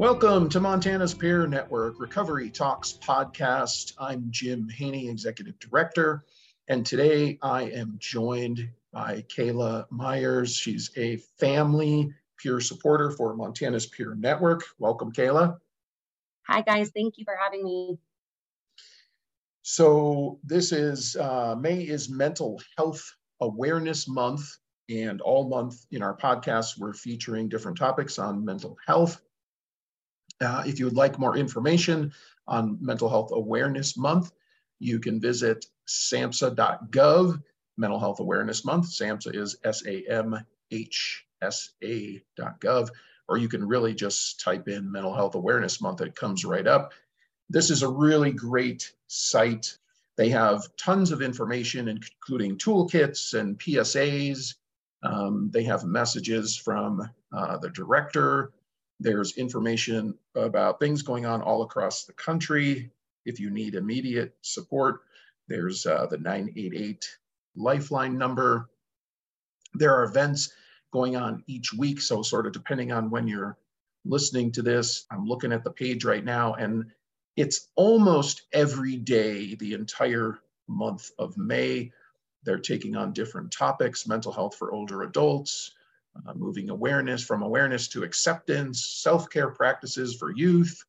Welcome to Montana's Peer Network Recovery Talks podcast. I'm Jim Hajny, Executive Director, and today I am joined by Kayla Myers. She's a family peer supporter for Montana's Peer Network. Welcome, Kayla. Hi, guys. Thank you for having me. So, this is uh, May is Mental Health Awareness Month, and all month in our podcast, we're featuring different topics on mental health. Uh, if you would like more information on Mental Health Awareness Month, you can visit samhsa.gov, Mental Health Awareness Month. SAMHSA is S A M H S A.gov, or you can really just type in Mental Health Awareness Month, it comes right up. This is a really great site. They have tons of information, including toolkits and PSAs. Um, they have messages from uh, the director. There's information about things going on all across the country. If you need immediate support, there's uh, the 988 Lifeline number. There are events going on each week. So, sort of depending on when you're listening to this, I'm looking at the page right now, and it's almost every day the entire month of May. They're taking on different topics mental health for older adults, uh, moving awareness from awareness to acceptance, self care practices for youth,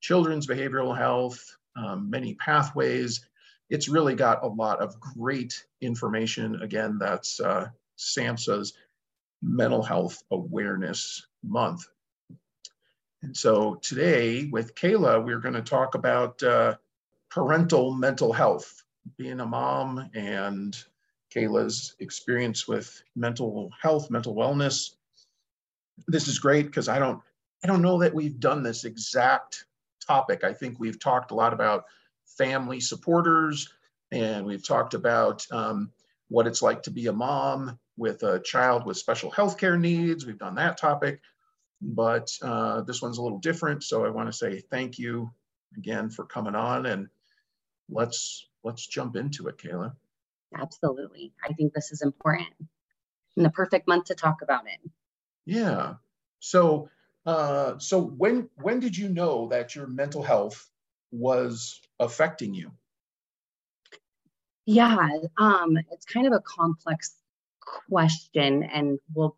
children's behavioral health, um, many pathways. It's really got a lot of great information. Again, that's uh, SAMHSA's Mental Health Awareness Month. And so today with Kayla, we're going to talk about uh, parental mental health, being a mom and Kayla's experience with mental health, mental wellness. This is great because I don't I don't know that we've done this exact topic. I think we've talked a lot about family supporters and we've talked about um, what it's like to be a mom with a child with special health care needs. We've done that topic, but uh, this one's a little different. So I want to say thank you again for coming on and let's let's jump into it, Kayla. Absolutely. I think this is important and the perfect month to talk about it. Yeah. So uh, so when when did you know that your mental health was affecting you? Yeah, um, it's kind of a complex question, and we'll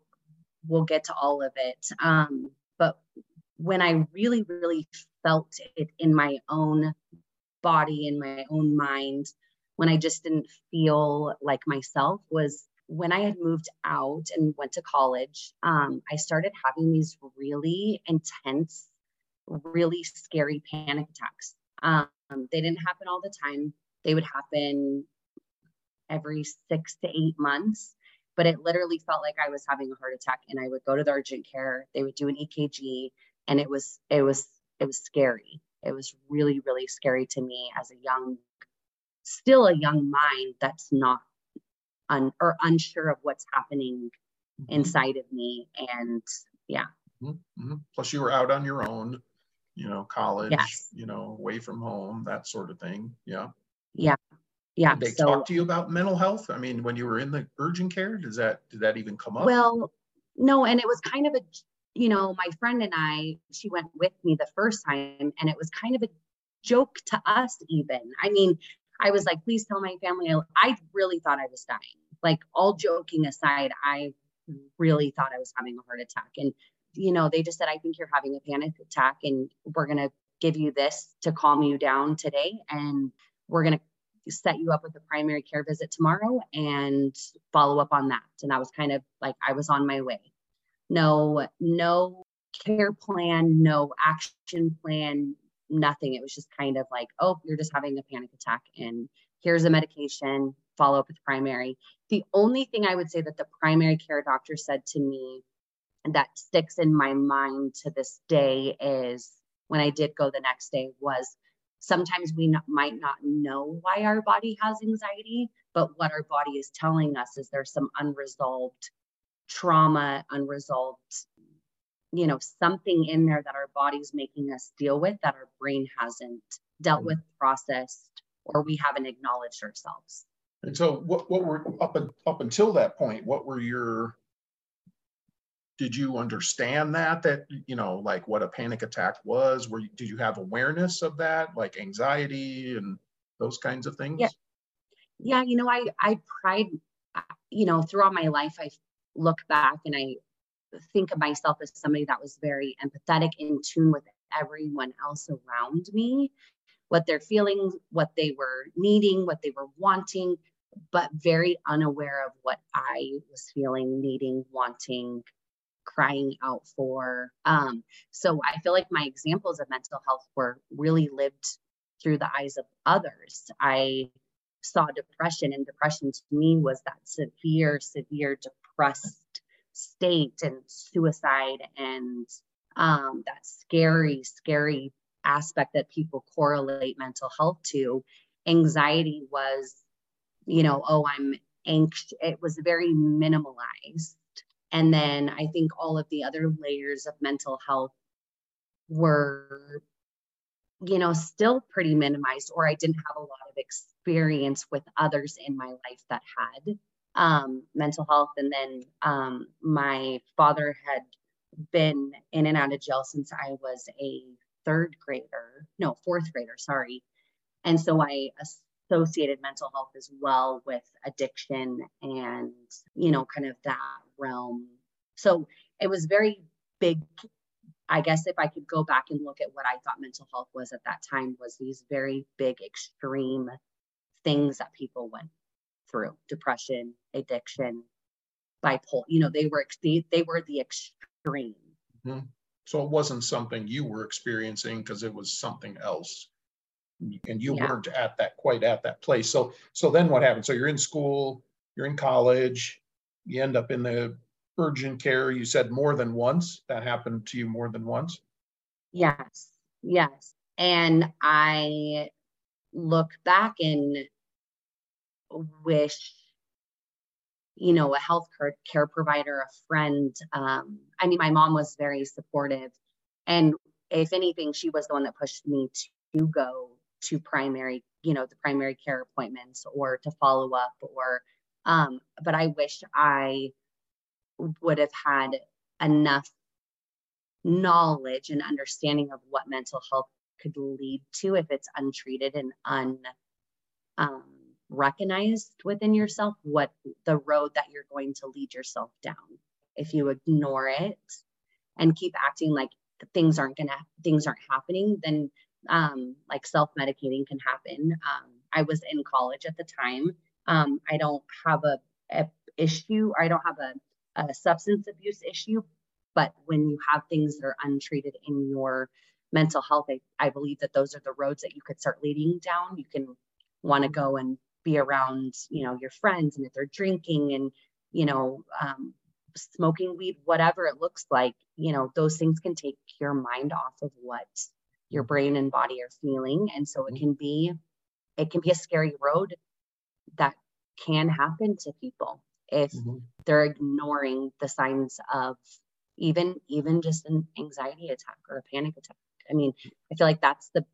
we'll get to all of it. Um, but when I really, really felt it in my own body, in my own mind, when I just didn't feel like myself, was when I had moved out and went to college. Um, I started having these really intense, really scary panic attacks. Um, they didn't happen all the time. They would happen every six to eight months but it literally felt like I was having a heart attack and I would go to the urgent care, they would do an EKG and it was it was it was scary. It was really really scary to me as a young still a young mind that's not un, or unsure of what's happening mm-hmm. inside of me and yeah. Mm-hmm. mm-hmm. Plus you were out on your own, you know, college, yes. you know, away from home, that sort of thing. Yeah. Yeah yeah did they so, talk to you about mental health i mean when you were in the urgent care does that did that even come up well no and it was kind of a you know my friend and i she went with me the first time and it was kind of a joke to us even i mean i was like please tell my family i really thought i was dying like all joking aside i really thought i was having a heart attack and you know they just said i think you're having a panic attack and we're going to give you this to calm you down today and we're going to set you up with a primary care visit tomorrow and follow up on that. And that was kind of like I was on my way. No, no care plan, no action plan, nothing. It was just kind of like, oh, you're just having a panic attack and here's a medication, follow up with primary. The only thing I would say that the primary care doctor said to me that sticks in my mind to this day is when I did go the next day was sometimes we not, might not know why our body has anxiety, but what our body is telling us is there's some unresolved trauma, unresolved, you know, something in there that our body's making us deal with that our brain hasn't dealt with, mm-hmm. processed, or we haven't acknowledged ourselves. And so what, what were up, up until that point, what were your, did you understand that, that, you know, like what a panic attack was? Were you, did you have awareness of that, like anxiety and those kinds of things? Yeah. Yeah. You know, I, I pride, uh, you know, throughout my life, I look back and I think of myself as somebody that was very empathetic, in tune with everyone else around me what they're feeling, what they were needing, what they were wanting, but very unaware of what I was feeling, needing, wanting, crying out for. Um, so I feel like my examples of mental health were really lived through the eyes of others. I saw depression, and depression to me was that severe, severe depressed state and suicide and um, that scary, scary aspect that people correlate mental health to. Anxiety was, you know, oh, I'm anxious. It was very minimalized. And then I think all of the other layers of mental health were, you know, still pretty minimized, or I didn't have a lot of experience with others in my life that had um, mental health. And then um, my father had been in and out of jail since I was a third grader, no, fourth grader, sorry. And so I associated mental health as well with addiction and, you know, kind of that realm. So it was very big. I guess if I could go back and look at what I thought mental health was at that time was these very big extreme things that people went through depression addiction bipolar you know they were they, they were the extreme mm-hmm. So it wasn't something you were experiencing because it was something else. And you yeah. weren't at that quite at that place. So so then what happened? So you're in school, you're in college, you end up in the urgent care. You said more than once. That happened to you more than once? Yes. Yes. And I look back and wish you know, a health care provider, a friend. Um, I mean, my mom was very supportive. And if anything, she was the one that pushed me to go to primary, you know, the primary care appointments or to follow up or, um, but I wish I would have had enough knowledge and understanding of what mental health could lead to if it's untreated and un, um, recognized within yourself what the road that you're going to lead yourself down. If you ignore it and keep acting like things aren't gonna things aren't happening, then um, like self-medicating can happen. Um, I was in college at the time. Um, I don't have a, a issue. I don't have a, a substance abuse issue, but when you have things that are untreated in your mental health, I, I believe that those are the roads that you could start leading down. You can want to go and be around you know your friends and if they're drinking and you know um, smoking weed whatever it looks like you know those things can take your mind off of what your brain and body are feeling and so it mm-hmm. can be it can be a scary road that can happen to people if mm-hmm. they're ignoring the signs of even even just an anxiety attack or a panic attack i mean i feel like that's the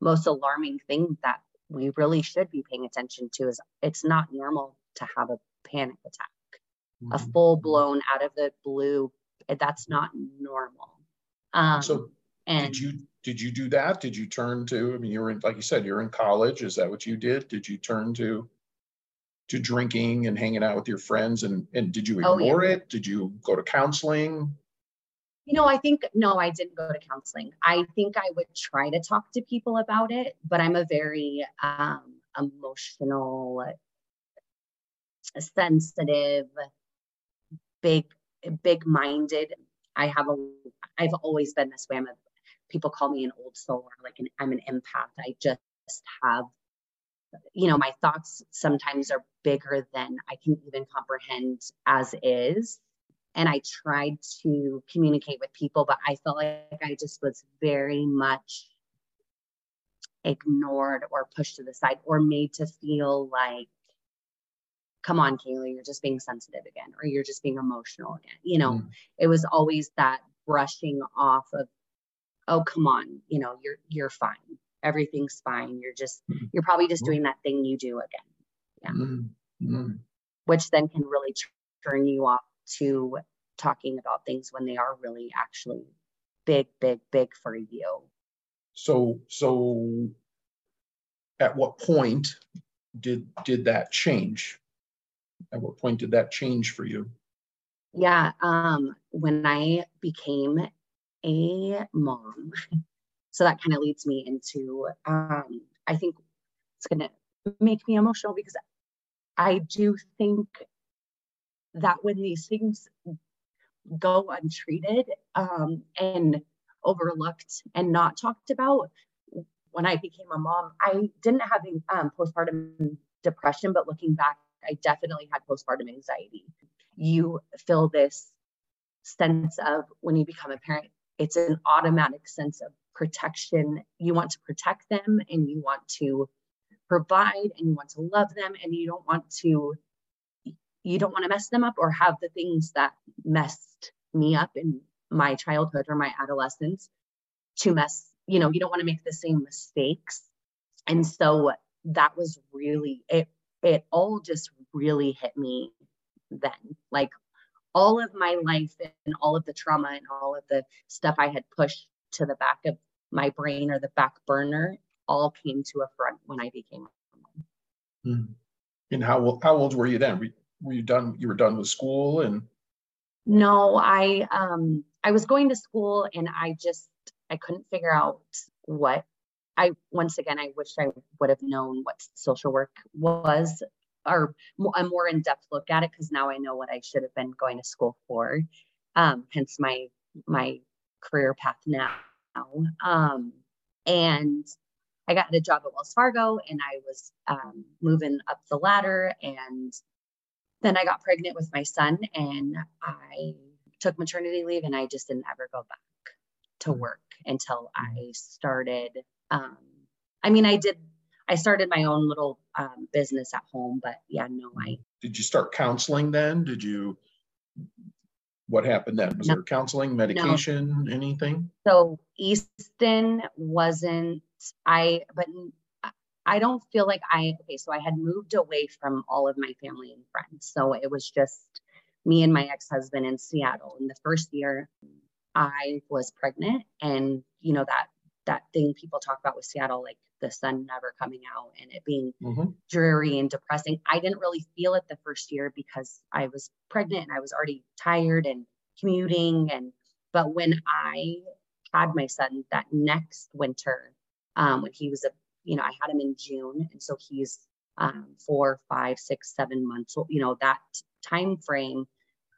most alarming thing that we really should be paying attention to is it's not normal to have a panic attack. Mm-hmm. a full blown out of the blue that's not normal. Um, so and did you did you do that? Did you turn to i mean you're in like you said you're in college. Is that what you did? Did you turn to to drinking and hanging out with your friends and and did you ignore oh, yeah. it? Did you go to counseling you know, I think, no, I didn't go to counseling. I think I would try to talk to people about it, but I'm a very um, emotional, sensitive, big, big minded. I have a, I've always been this way. I'm a, people call me an old soul or like an, I'm an empath. I just have, you know, my thoughts sometimes are bigger than I can even comprehend as is and I tried to communicate with people, but I felt like I just was very much ignored or pushed to the side or made to feel like, come on, Kayla, you're just being sensitive again, or you're just being emotional again. You know, mm. it was always that brushing off of, oh, come on, you know, you're you're fine. Everything's fine. You're just mm. you're probably just doing that thing you do again. Yeah. Mm. Which then can really turn you off to talking about things when they are really actually big, big, big for you. So, so at what point did did that change? At what point did that change for you? Yeah, um, when I became a mom, so that kind of leads me into um, I think it's gonna make me emotional because I do think that when these things go untreated um, and overlooked and not talked about, when I became a mom, I didn't have um, postpartum depression, but looking back, I definitely had postpartum anxiety. You feel this sense of when you become a parent, it's an automatic sense of protection. You want to protect them and you want to provide and you want to love them and you don't want to you don't want to mess them up or have the things that messed me up in my childhood or my adolescence to mess you know you don't want to make the same mistakes and so that was really it it all just really hit me then like all of my life and all of the trauma and all of the stuff i had pushed to the back of my brain or the back burner all came to a front when I became a mom. Mm. And how old, how old were you then? Were, you done? You were done with school and. No, I um I was going to school and I just I couldn't figure out what I once again I wish I would have known what social work was or a more in-depth look at it because now I know what I should have been going to school for. Um, hence my my career path now. Um, and I got a job at Wells Fargo and I was um, moving up the ladder. And then I got pregnant with my son and I took maternity leave and I just didn't ever go back to hmm. work until I started. Um, I mean, I did, I started my own little um, business at home, but yeah, no, I. Did you start counseling then? Did you? What happened then? Was no. there counseling, medication, no. anything? So Easton wasn't I, but I don't feel like I, okay, so I had moved away from all of my family and friends. So it was just me and my ex husband in Seattle. In the first year, I was pregnant. And, you know, that, that thing people talk about with Seattle, like the sun never coming out and it being mm-hmm. dreary and depressing. I didn't really feel it the first year because I was pregnant and I was already tired and commuting. And, but when I had my son that next winter, um, when he was a, you know, I had him in June, and so he's um, four, five, six, seven months. So, you know, that time frame,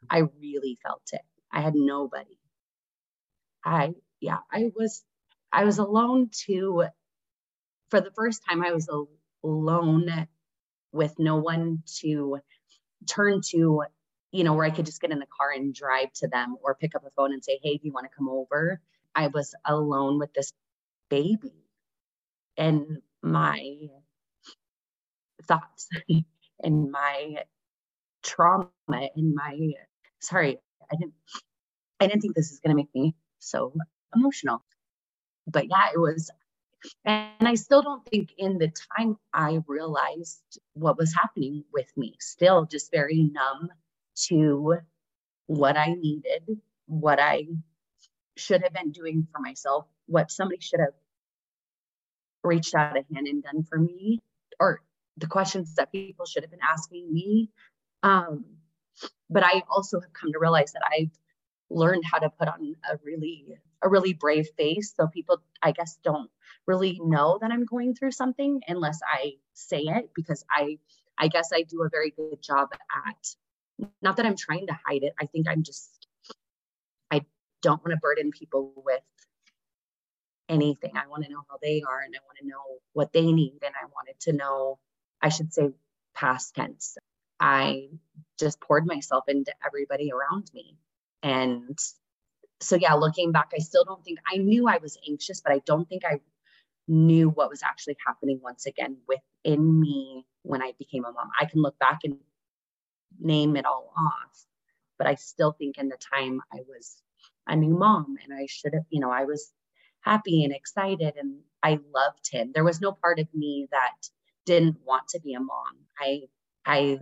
I really felt it. I had nobody. I, yeah, I was, I was alone too. For the first time, I was alone with no one to turn to, you know, where I could just get in the car and drive to them or pick up a phone and say, Hey, do you want to come over? I was alone with this baby and my thoughts and my trauma and my sorry i didn't i didn't think this is going to make me so emotional. But yeah it was and i still don't think in the time i realized what was happening with me still just very numb to what i needed what i should have been doing for myself what somebody should have reached out a hand and done for me or the questions that people should have been asking me. Um, but i also have come to realize that i've learned how to put on a really a really brave face. So people i guess don't really know that i'm going through something unless i say it because i i guess i do a very good job at not that i'm trying to hide it. I think i'm just i don't want to burden people with anything. I want to know how they are and I want to know what they need. And I wanted to know, I should say, past tense. I just poured myself into everybody around me. and so yeah, looking back, I still don't think I knew I was anxious, but I don't think I knew what was actually happening once again within me when I became a mom. I can look back and name it all off, but I still think in the time I was a new mom and I should have, you know, I was happy and excited and I loved him. There was no part of me that didn't want to be a mom. I I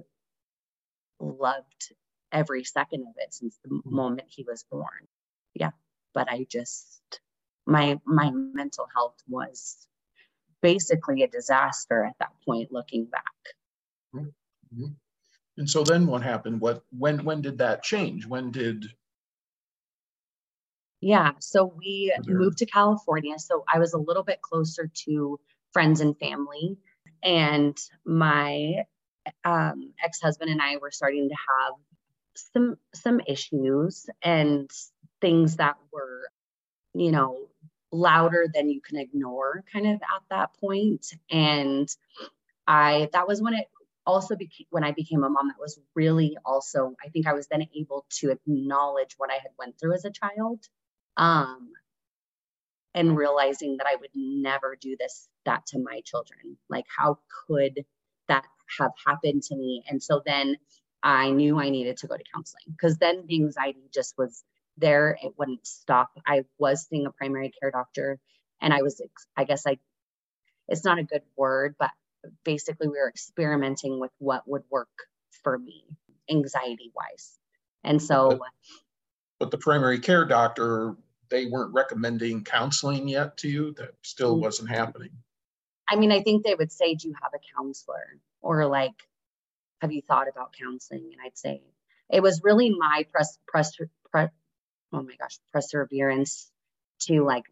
loved every second of it since the mm-hmm. moment he was born. Yeah, but I just my my mental health was basically a disaster at that point looking back. Mm-hmm. And so then what happened? What when when did that change? When did yeah, so we moved to California. So I was a little bit closer to friends and family. And my um, ex-husband and I were starting to have some some issues and things that were, you know, louder than you can ignore kind of at that point. And I that was when it also became when I became a mom, that was really also, I think I was then able to acknowledge what I had went through as a child um, and realizing that I would never do this that to my children. Like, how could that have happened to me? And so then I knew I needed to go to counseling because then the anxiety just was there. It wouldn't stop. I was seeing a primary care doctor, and I was, I guess, I, it's not a good word, but basically we were experimenting with what would work for me anxiety wise. And so, but, but the primary care doctor they weren't recommending counseling yet to you? That still mm. wasn't happening. I mean, I think they would say, Do you have a counselor? Or like, have you thought about counseling? And I'd say it was really my press press pre, oh my gosh, perseverance to like,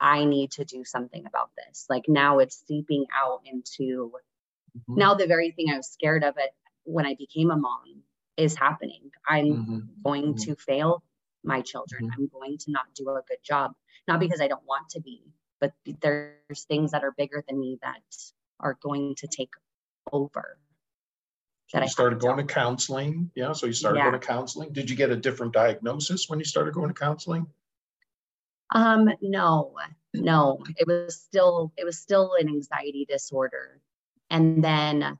I need to do something about this. Like now it's seeping out into mm-hmm. now the very thing I was scared of it when I became a mom is happening. I'm mm-hmm. going mm-hmm. to fail my children. Mm-hmm. I'm going to not do a good job, not because I don't want to be, but there's things that are bigger than me that are going to take over. So you started going to counseling. Yeah. So you started yeah. going to counseling. Did you get a different diagnosis when you started going to counseling? Um, no, no. It was still it was still an anxiety disorder. And then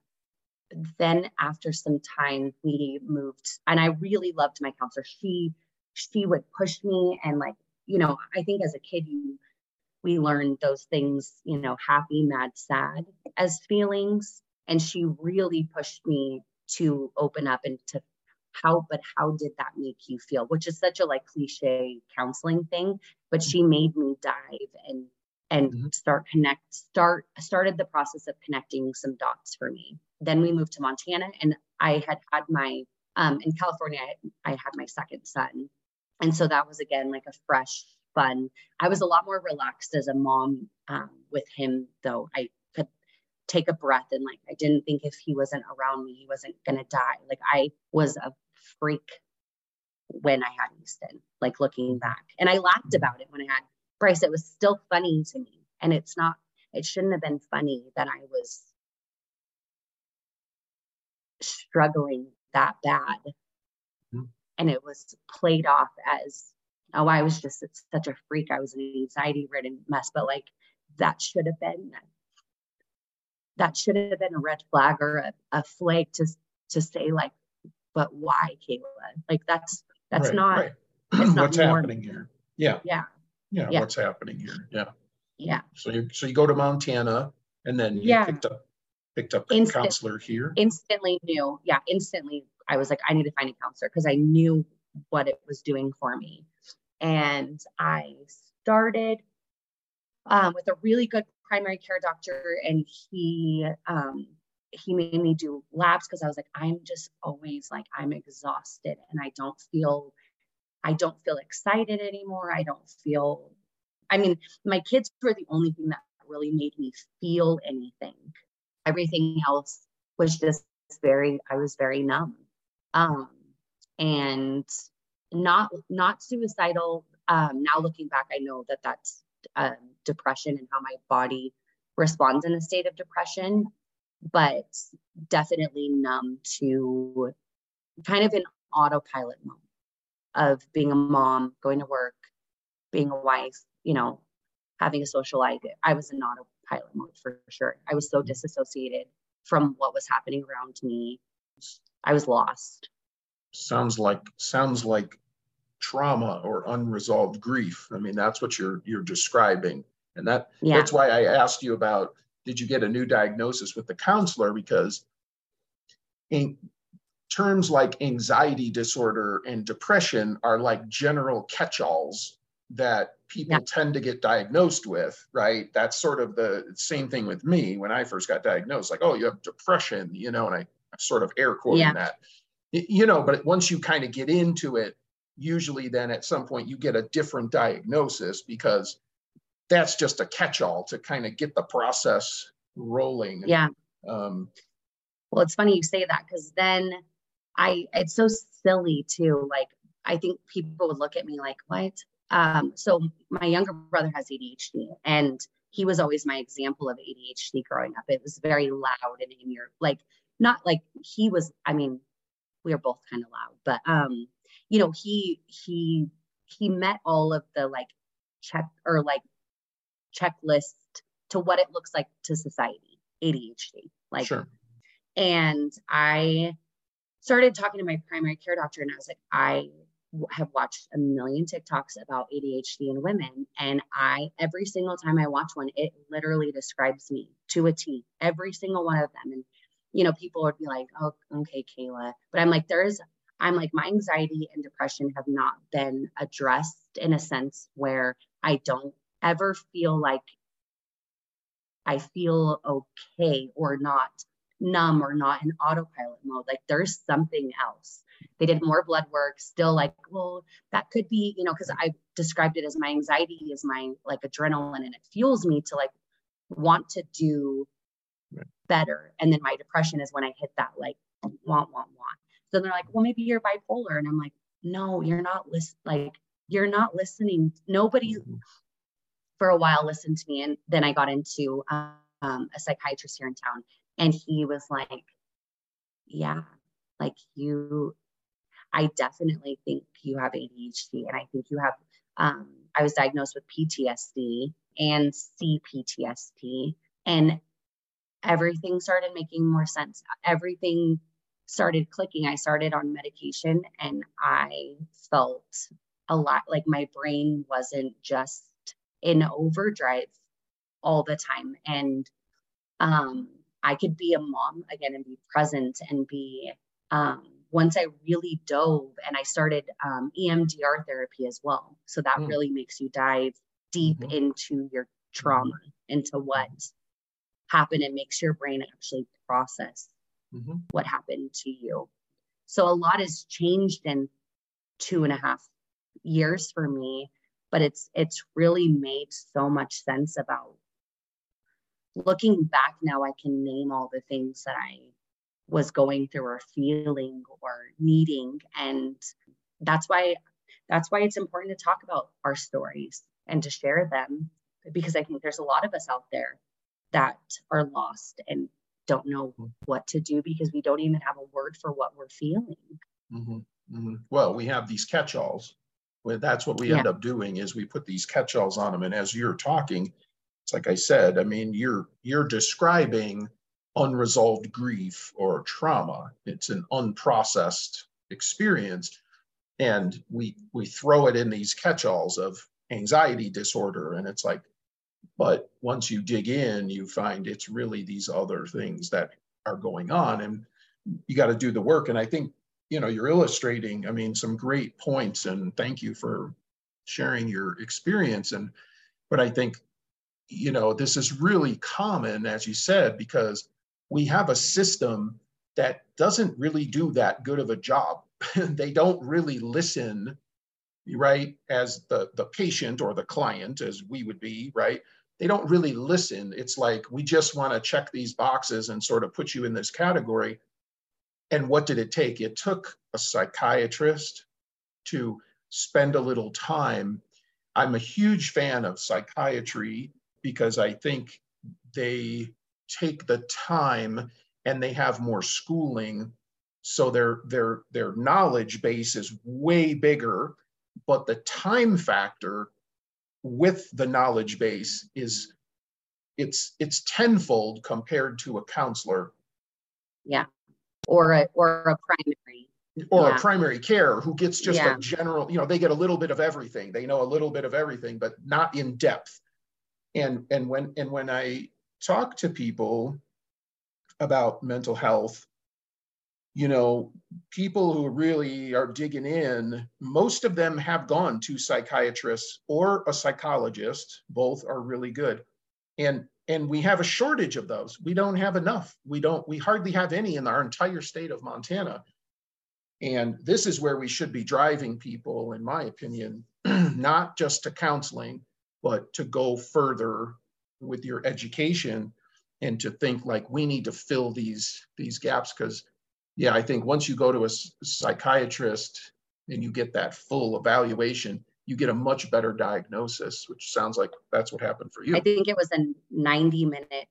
then after some time we moved and I really loved my counselor. She she would push me and like you know i think as a kid you we learned those things you know happy mad sad as feelings. And she really pushed me to open up and to how but how did that make you feel? Which is such a like cliche counseling thing but she made me dive and and mm-hmm. start connect start started the process of connecting some dots for me. Then we moved to montana and i had had my um, in california I, I had my second son and so that was again like a fresh fun i was a lot more relaxed as a mom um, with him though. I could take a breath and like i didn't think if he wasn't around me he wasn't going to die. Like i was a freak when i had easton like looking back. And i laughed about it when i had bryce. It was still funny to me. And it's not it shouldn't have been funny that i was struggling that bad and it was played off as oh i was just such a freak. I was an anxiety ridden mess but like that should have been that should have been a red flag or a, a flag to to say like but why kayla? Like that's that's right, not right. Not what's normal. happening here? Yeah. Yeah. Yeah yeah. what's happening here? Yeah. Yeah. So you so you go to montana and then you yeah. picked up picked up a Instant, counselor here? instantly knew. Yeah instantly I was like, I need to find a counselor because I knew what it was doing for me. And I started um, with a really good primary care doctor, and he um, he made me do labs because I was like, I'm just always like I'm exhausted and I don't feel I don't feel excited anymore. I don't feel I mean, my kids were the only thing that really made me feel anything. Everything else was just very I was very numb um, and not not suicidal. Um, now looking back, I know that that's um, depression and how my body responds in a state of depression, but definitely numb to kind of an autopilot mode. of being a mom, going to work, being a wife, you know, having a social life. I was in autopilot mode for sure. I was so disassociated from what was happening around me. I was lost. Sounds like sounds like trauma or unresolved grief. I mean, that's what you're you're describing. And that yeah. that's why I asked you about did you get a new diagnosis with the counselor because in terms like anxiety disorder and depression are like general catch-alls that people yeah. tend to get diagnosed with, right? That's sort of the same thing with me when I first got diagnosed, like, oh, you have depression, you know, and I sort of air quoting yeah. that, you know, but once you kind of get into it, usually then at some point you get a different diagnosis because that's just a catch-all to kind of get the process rolling. Yeah. Um, well, it's funny you say that because then I, it's so silly too. Like, I think people would look at me like, what? Um, so my younger brother has ADHD and he was always my example of ADHD growing up. It was very loud and in your like not like he was, I mean, we were both kind of loud, but um, you know, he he he met all of the like check or like checklist to what it looks like to society, ADHD. Like sure. and I started talking to my primary care doctor and I was like, I have watched a million TikToks about ADHD in women. And I, every single time I watch one, it literally describes me to a T, every single one of them. And, you know, people would be like, oh, okay, Kayla. But I'm like, there's, I'm like, my anxiety and depression have not been addressed in a sense where I don't ever feel like I feel okay or not numb or not in autopilot mode. Like there's something else. They did more blood work, still like, well, that could be, you know, because I described it as my anxiety is my like adrenaline and it fuels me to like want to do better. And then my depression is when I hit that like want, want, want. So they're like, well, maybe you're bipolar. And I'm like, no, you're not list like you're not listening. Nobody mm-hmm. for a while listened to me. And then I got into um, a psychiatrist here in town and he was like, yeah, like you, I definitely think you have ADHD. And I think you have, um, I was diagnosed with PTSD and CPTSD. And everything started making more sense. Everything started clicking. I started on medication and I felt a lot like my brain wasn't just in overdrive all the time. And um, I could be a mom again and be present and be, um, once I really dove and I started um, EMDR therapy as well. So that mm. really makes you dive deep mm-hmm. into your trauma, mm-hmm. into what happened and makes your brain actually process mm-hmm. what happened to you. So a lot has changed in two and a half years for me, but it's it's really made so much sense about looking back now, I can name all the things that I was going through or feeling or needing. And that's why that's why it's important to talk about our stories and to share them because I think there's a lot of us out there that are lost and don't know mm-hmm. what to do because we don't even have a word for what we're feeling. Mm-hmm. Mm-hmm. Well, we have these catch-alls. Well, that's what we yeah. end up doing is we put these catch-alls on them. And as you're talking, it's like I said, I mean, you're you're describing unresolved grief or trauma. It's an unprocessed experience. And we we throw it in these catch-alls of anxiety disorder. And it's like, but once you dig in, you find it's really these other things that are going on. And you got to do the work. And I think, you know, you're illustrating, I mean, some great points. And thank you for sharing your experience. And but I think you know, this is really common, as you said, because we have a system that doesn't really do that good of a job. they don't really listen, right, as the, the patient or the client, as we would be, right? They don't really listen. It's like we just want to check these boxes and sort of put you in this category. And what did it take? It took a psychiatrist to spend a little time. I'm a huge fan of psychiatry because I think they take the time and they have more schooling So their their their knowledge base is way bigger, but the time factor with the knowledge base is it's it's tenfold compared to a counselor Yeah. Or a or a primary. or Yeah. a primary care who gets just Yeah. a general, you know, they get a little bit of everything. They know a little bit of everything, but not in depth. And and when and when I talk to people about mental health, you know, people who really are digging in, most of them have gone to psychiatrists or a psychologist. Both are really good. And and we have a shortage of those. We don't have enough. We don't we hardly have any in our entire state of Montana. And this is where we should be driving people, in my opinion, not just to counseling, but to go further with your education and to think like we need to fill these these gaps because yeah i think once you go to a psychiatrist and you get that full evaluation you get a much better diagnosis which sounds like that's what happened for you I think it was a 90 minute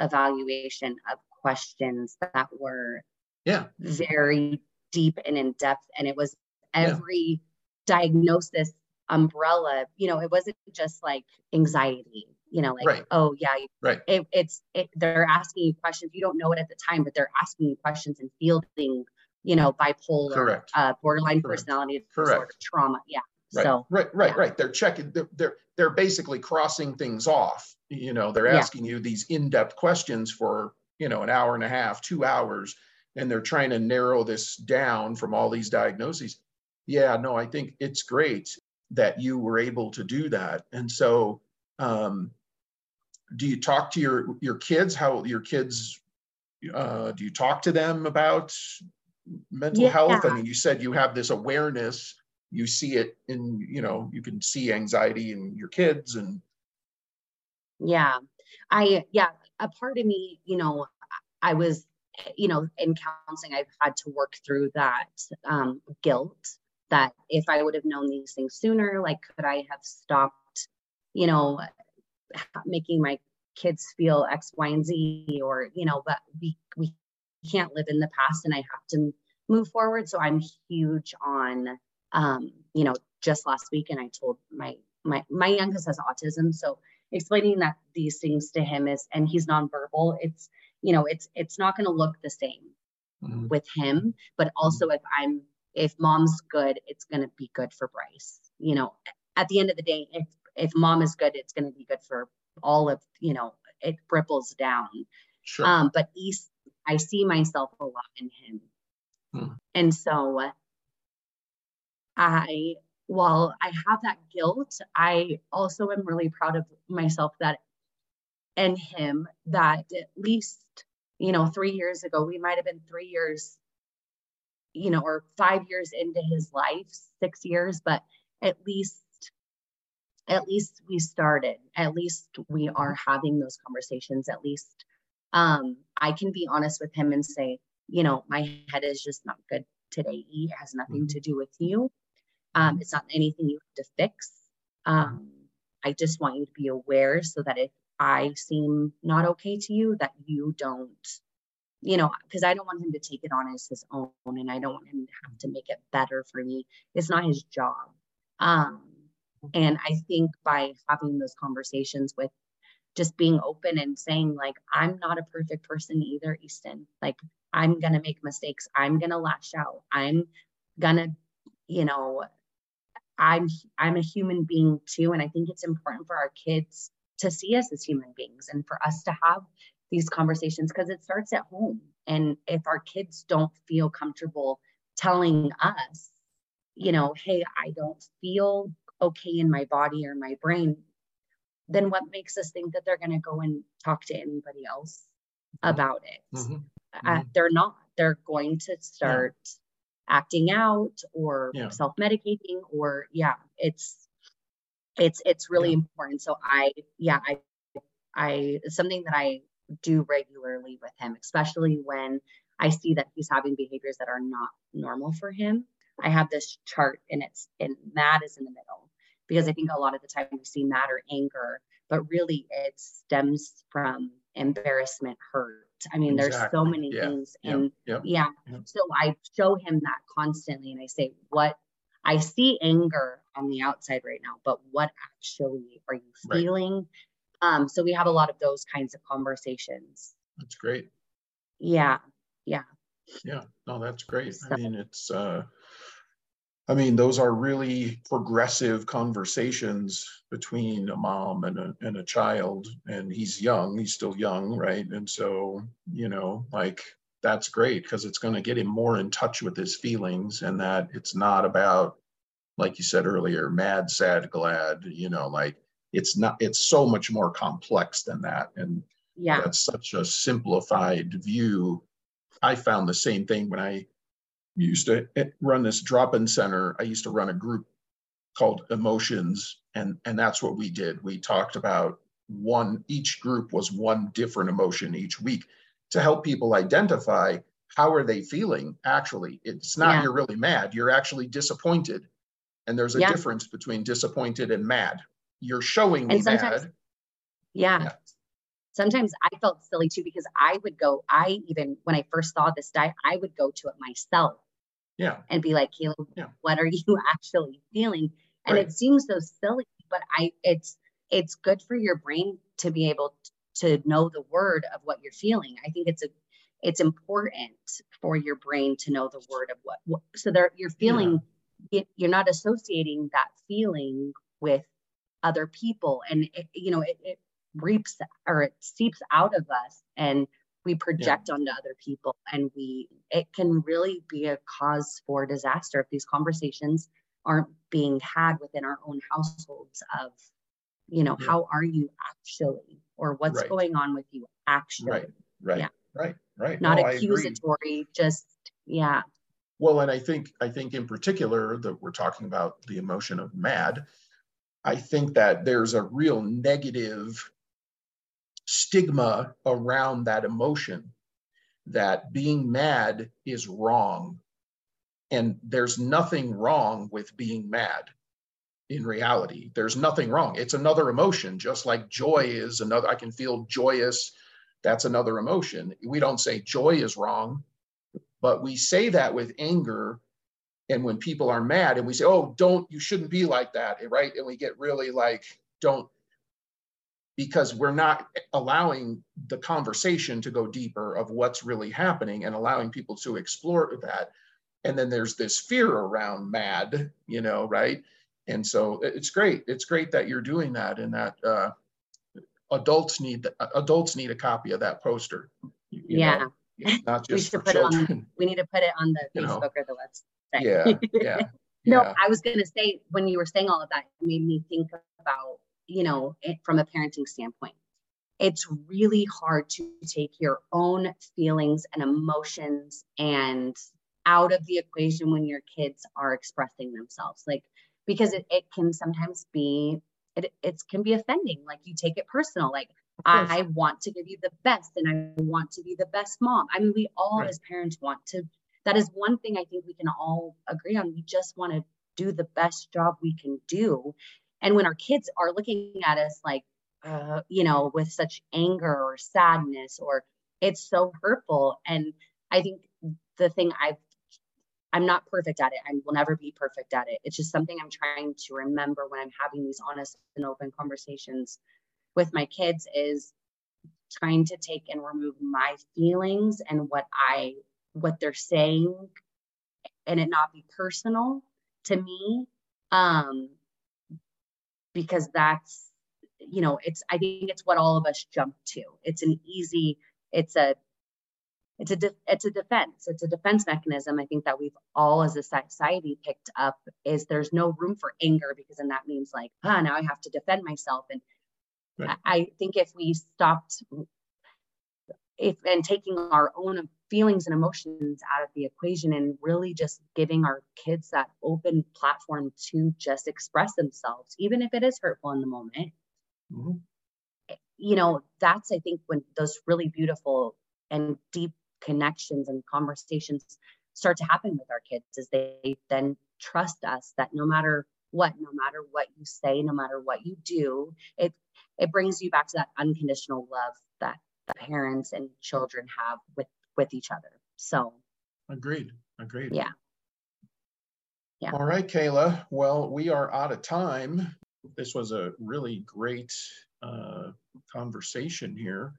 evaluation of questions that were yeah very deep and in depth. And it was Yeah. every diagnosis umbrella, you know, it wasn't just like anxiety, you know, like, Right. oh, yeah, right it, it's, it, they're asking you questions. You don't know it at the time, but they're asking you questions and fielding, you know, bipolar, Correct. uh, borderline Correct. personality Correct. trauma. Yeah. Right, So, right, right, yeah. right. They're checking. They're, they're they're basically crossing things off. You know, they're Yeah. asking you these in-depth questions for you know an hour and a half, two hours, and they're trying to narrow this down from all these diagnoses. Yeah, no, I think it's great that you were able to do that. And so, um, do you talk to your your kids? How your kids? Uh, do you talk to them about mental health? I mean, you said you have this awareness you see it in you know you can see anxiety in your kids and Yeah. I, yeah, a part of me, you know, I was, you know, in counseling, I've had to work through that um, guilt that if I would have known these things sooner, like, could I have stopped, you know, making my kids feel X, Y, and Z, or, you know, but we, we can't live in the past and I have to move forward. So I'm huge on, um, you know, just last week, and I told my, my, my youngest has autism. So explaining that these things to him is and he's nonverbal it's you know it's it's not going to look the same Mhm. with him but also if i'm if mom's good it's going to be good for bryce you know at the end of the day if if mom is good it's going to be good for all of you know it ripples down. Sure. Um but east i see myself a lot in him. Hmm. and so i while i have that guilt i also am really proud of myself that and him that at least you know three years ago we might have been three years you know or five years into his life six years but at least at least we started at least we are having those conversations at least um i can be honest with him and say you know my head is just not good today. It has nothing to do with you. Um it's not anything you have to fix. Um i just want you to be aware so that if i seem not okay to you that you don't you know because i don't want him to take it on as his own and i don't want him to have to make it better for me. It's not his job. Um and mm-hmm. I think by having those conversations with just being open and saying, like, I'm not a perfect person either, Easton. Like, I'm going to make mistakes. I'm going to lash out. I'm going to, you know, I'm I'm a human being too and I think it's important for our kids to see us as human beings and for us to have these conversations because it starts at home and if our kids don't feel comfortable telling us you know hey I don't feel okay in my body or my brain then what makes us think that they're going to go and talk to anybody else about it? Mhm. uh, they're not. They're going to start acting out or Yeah. self-medicating or yeah it's it's it's really Yeah. important. So i yeah i i something that i do regularly with him especially when i see that he's having behaviors that are not normal for him. I have this chart and it's and mad is in the middle because i think a lot of the time we see mad or anger but really it stems from embarrassment hurt I mean, there's so many Yeah. things. And Yep. yeah. Yep. So I show him that constantly and I say, what I see anger on the outside right now, but what actually are you Right. feeling? Um, so we have a lot of those kinds of conversations. That's great. Yeah. Yeah, Yeah. no, that's great. I mean, it's, uh, I mean, those are really progressive conversations between a mom and a, and a child. And he's young, he's still young, right? And so, you know, like, that's great because it's going to get him more in touch with his feelings and that it's not about, like you said earlier, mad, sad, glad, you know, like, it's not, it's so much more complex than that. And Yeah. that's such a simplified view. I found the same thing when I used to eh, run this drop-in center. I used to run a group called emotions and and that's what we did. We talked about one each group was one different emotion each week to help people identify how are they feeling actually. It's not Yeah. you're really mad, you're actually disappointed. And there's a Yeah. difference between disappointed and mad. You're showing me And mad. Yeah. Yeah. Sometimes I felt silly too because I would go, I even, when I first saw this diet, I would go to it myself Yeah, and be like, Caleb, Yeah. what are you actually feeling? And Right. it seems so silly, but I, it's, it's good for your brain to be able to know the word of what you're feeling. I think it's a, it's important for your brain to know the word of what, what so there you're feeling, it, you're not associating that feeling with other people. And it, you know, it, it reaps or it seeps out of us and we project onto other people and we it can really be a cause for disaster if these conversations aren't being had within our own households of you know Yeah. how are you actually or what's Right. going on with you actually Right, right, Yeah. right, right. not No, accusatory just yeah Well, and I think, I think in particular that we're talking about the emotion of mad. I think that there's a real negative stigma around that emotion that being mad is wrong. And there's nothing wrong with being mad in reality. There's nothing wrong. It's another emotion, just like joy is another. I can feel joyous. That's another emotion. We don't say joy is wrong, but we say that with anger. And when people are mad and we say, oh, don't, you shouldn't be like that, right? And we get really like, don't, because we're not allowing the conversation to go deeper of what's really happening and allowing people to explore that. And then there's this fear around mad, you know, right? And so it's great. It's great that you're doing that and that uh, adults need adults need a copy of that poster. yeah know? not We just for put it on- children. we need to put it on the You know. facebook or the website Yeah, yeah, No, yeah. I was going to say when you were saying all of that, it made me think about, you know, it, from a parenting standpoint. It's really hard to take your own feelings and emotions and out of the equation when your kids are expressing themselves. Like, because it, it can sometimes be, it, it can be offending. Like, you take it personal. Like. I want to give you the best and I want to be the best mom. I mean, we all Right. as parents want to that is one thing I think we can all agree on. We just want to do the best job we can do. And when our kids are looking at us like, uh, you know, with such anger or sadness, or it's so hurtful. And I think the thing I've, I'm not perfect at it. I will never be perfect at it. It's just something I'm trying to remember when I'm having these honest and open conversations with my kids is trying to take and remove my feelings and what I what they're saying and it not be personal to me um because that's you know it's i think it's what all of us jump to. It's an easy it's a it's a de- it's a defense. It's a defense mechanism i think that we've all as a society picked up is there's no room for anger because then that means like ah now i have to defend myself. And Right. I, I think if we stopped if and taking our own feelings and emotions out of the equation and really just giving our kids that open platform to just express themselves even if it is hurtful in the moment Mhm. you know that's i think when those really beautiful and deep connections and conversations start to happen with our kids is they then trust us that no matter what no matter what you say no matter what you do it it brings you back to that unconditional love that the parents and children have with with each other. So agreed. Agreed. Yeah. Yeah. All right, Kayla. Well, we are out of time. This was a really great uh, conversation here.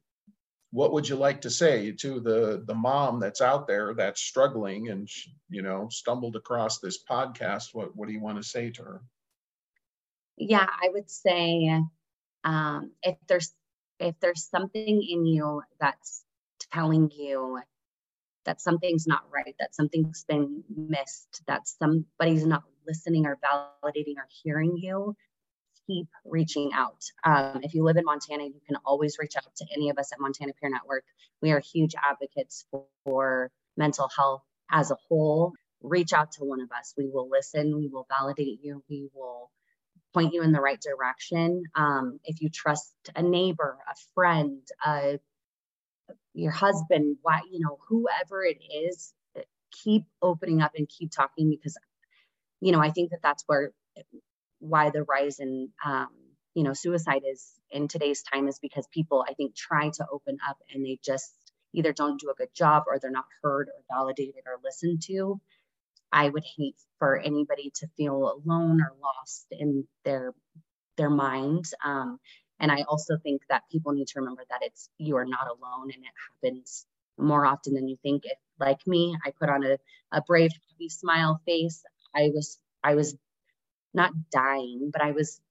What would you like to say to the the mom that's out there that's struggling and you know stumbled across this podcast? What what do you want to say to her? Yeah, I would say um, if there's if there's something in you that's telling you that something's not right, that something's been missed, that somebody's not listening or validating or hearing you, keep reaching out. Um, if you live in Montana, you can always reach out to any of us at Montana Peer Network. We are huge advocates for, for mental health as a whole. Reach out to one of us. We will listen, we will validate you, we will point you in the right direction. Um, if you trust a neighbor, a friend, a your husband, why, you know, whoever it is, keep opening up and keep talking because, you know, I think that that's where, why the rise in, um, you know, suicide is in today's time is because people, I think, try to open up and they just either don't do a good job or they're not heard or validated or listened to. I would hate for anybody to feel alone or lost in their their mind. Um, and I also think that people need to remember that it's you are not alone and it happens more often than you think. If like me, I put on a, a brave, happy smile face. I was I was not dying, but I was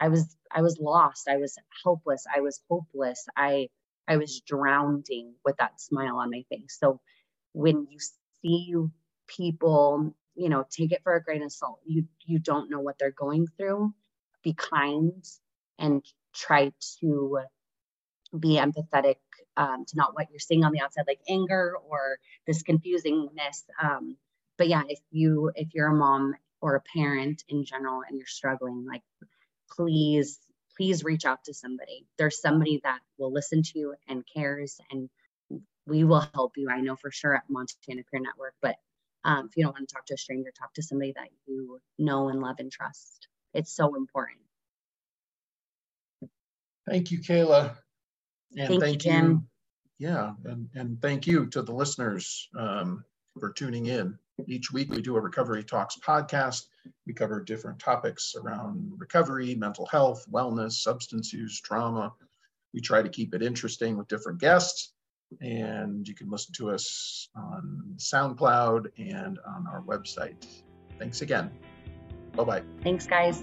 I was I was lost. I was helpless. I was hopeless. I I was drowning with that smile on my face. So when you see people, you know, take it for a grain of salt. You you don't know what they're going through. Be kind and try to be empathetic um, to not what you're seeing on the outside, like anger or this confusingness. Um, but yeah, if you if you're a mom or a parent in general and you're struggling, like please please reach out to somebody. There's somebody that will listen to you and cares, and we will help you. I know for sure at Montana Peer Network, but um, if you don't want to talk to a stranger, talk to somebody that you know and love and trust. It's so important. Thank you, Kayla. And thank, thank you, Jim. Yeah, and, and thank you to the listeners um, for tuning in. Each week we do a Recovery Talks podcast. We cover different topics around recovery, mental health, wellness, substance use, trauma. We try to keep it interesting with different guests. And you can listen to us on SoundCloud and on our website. Thanks again. Bye bye. Thanks, guys.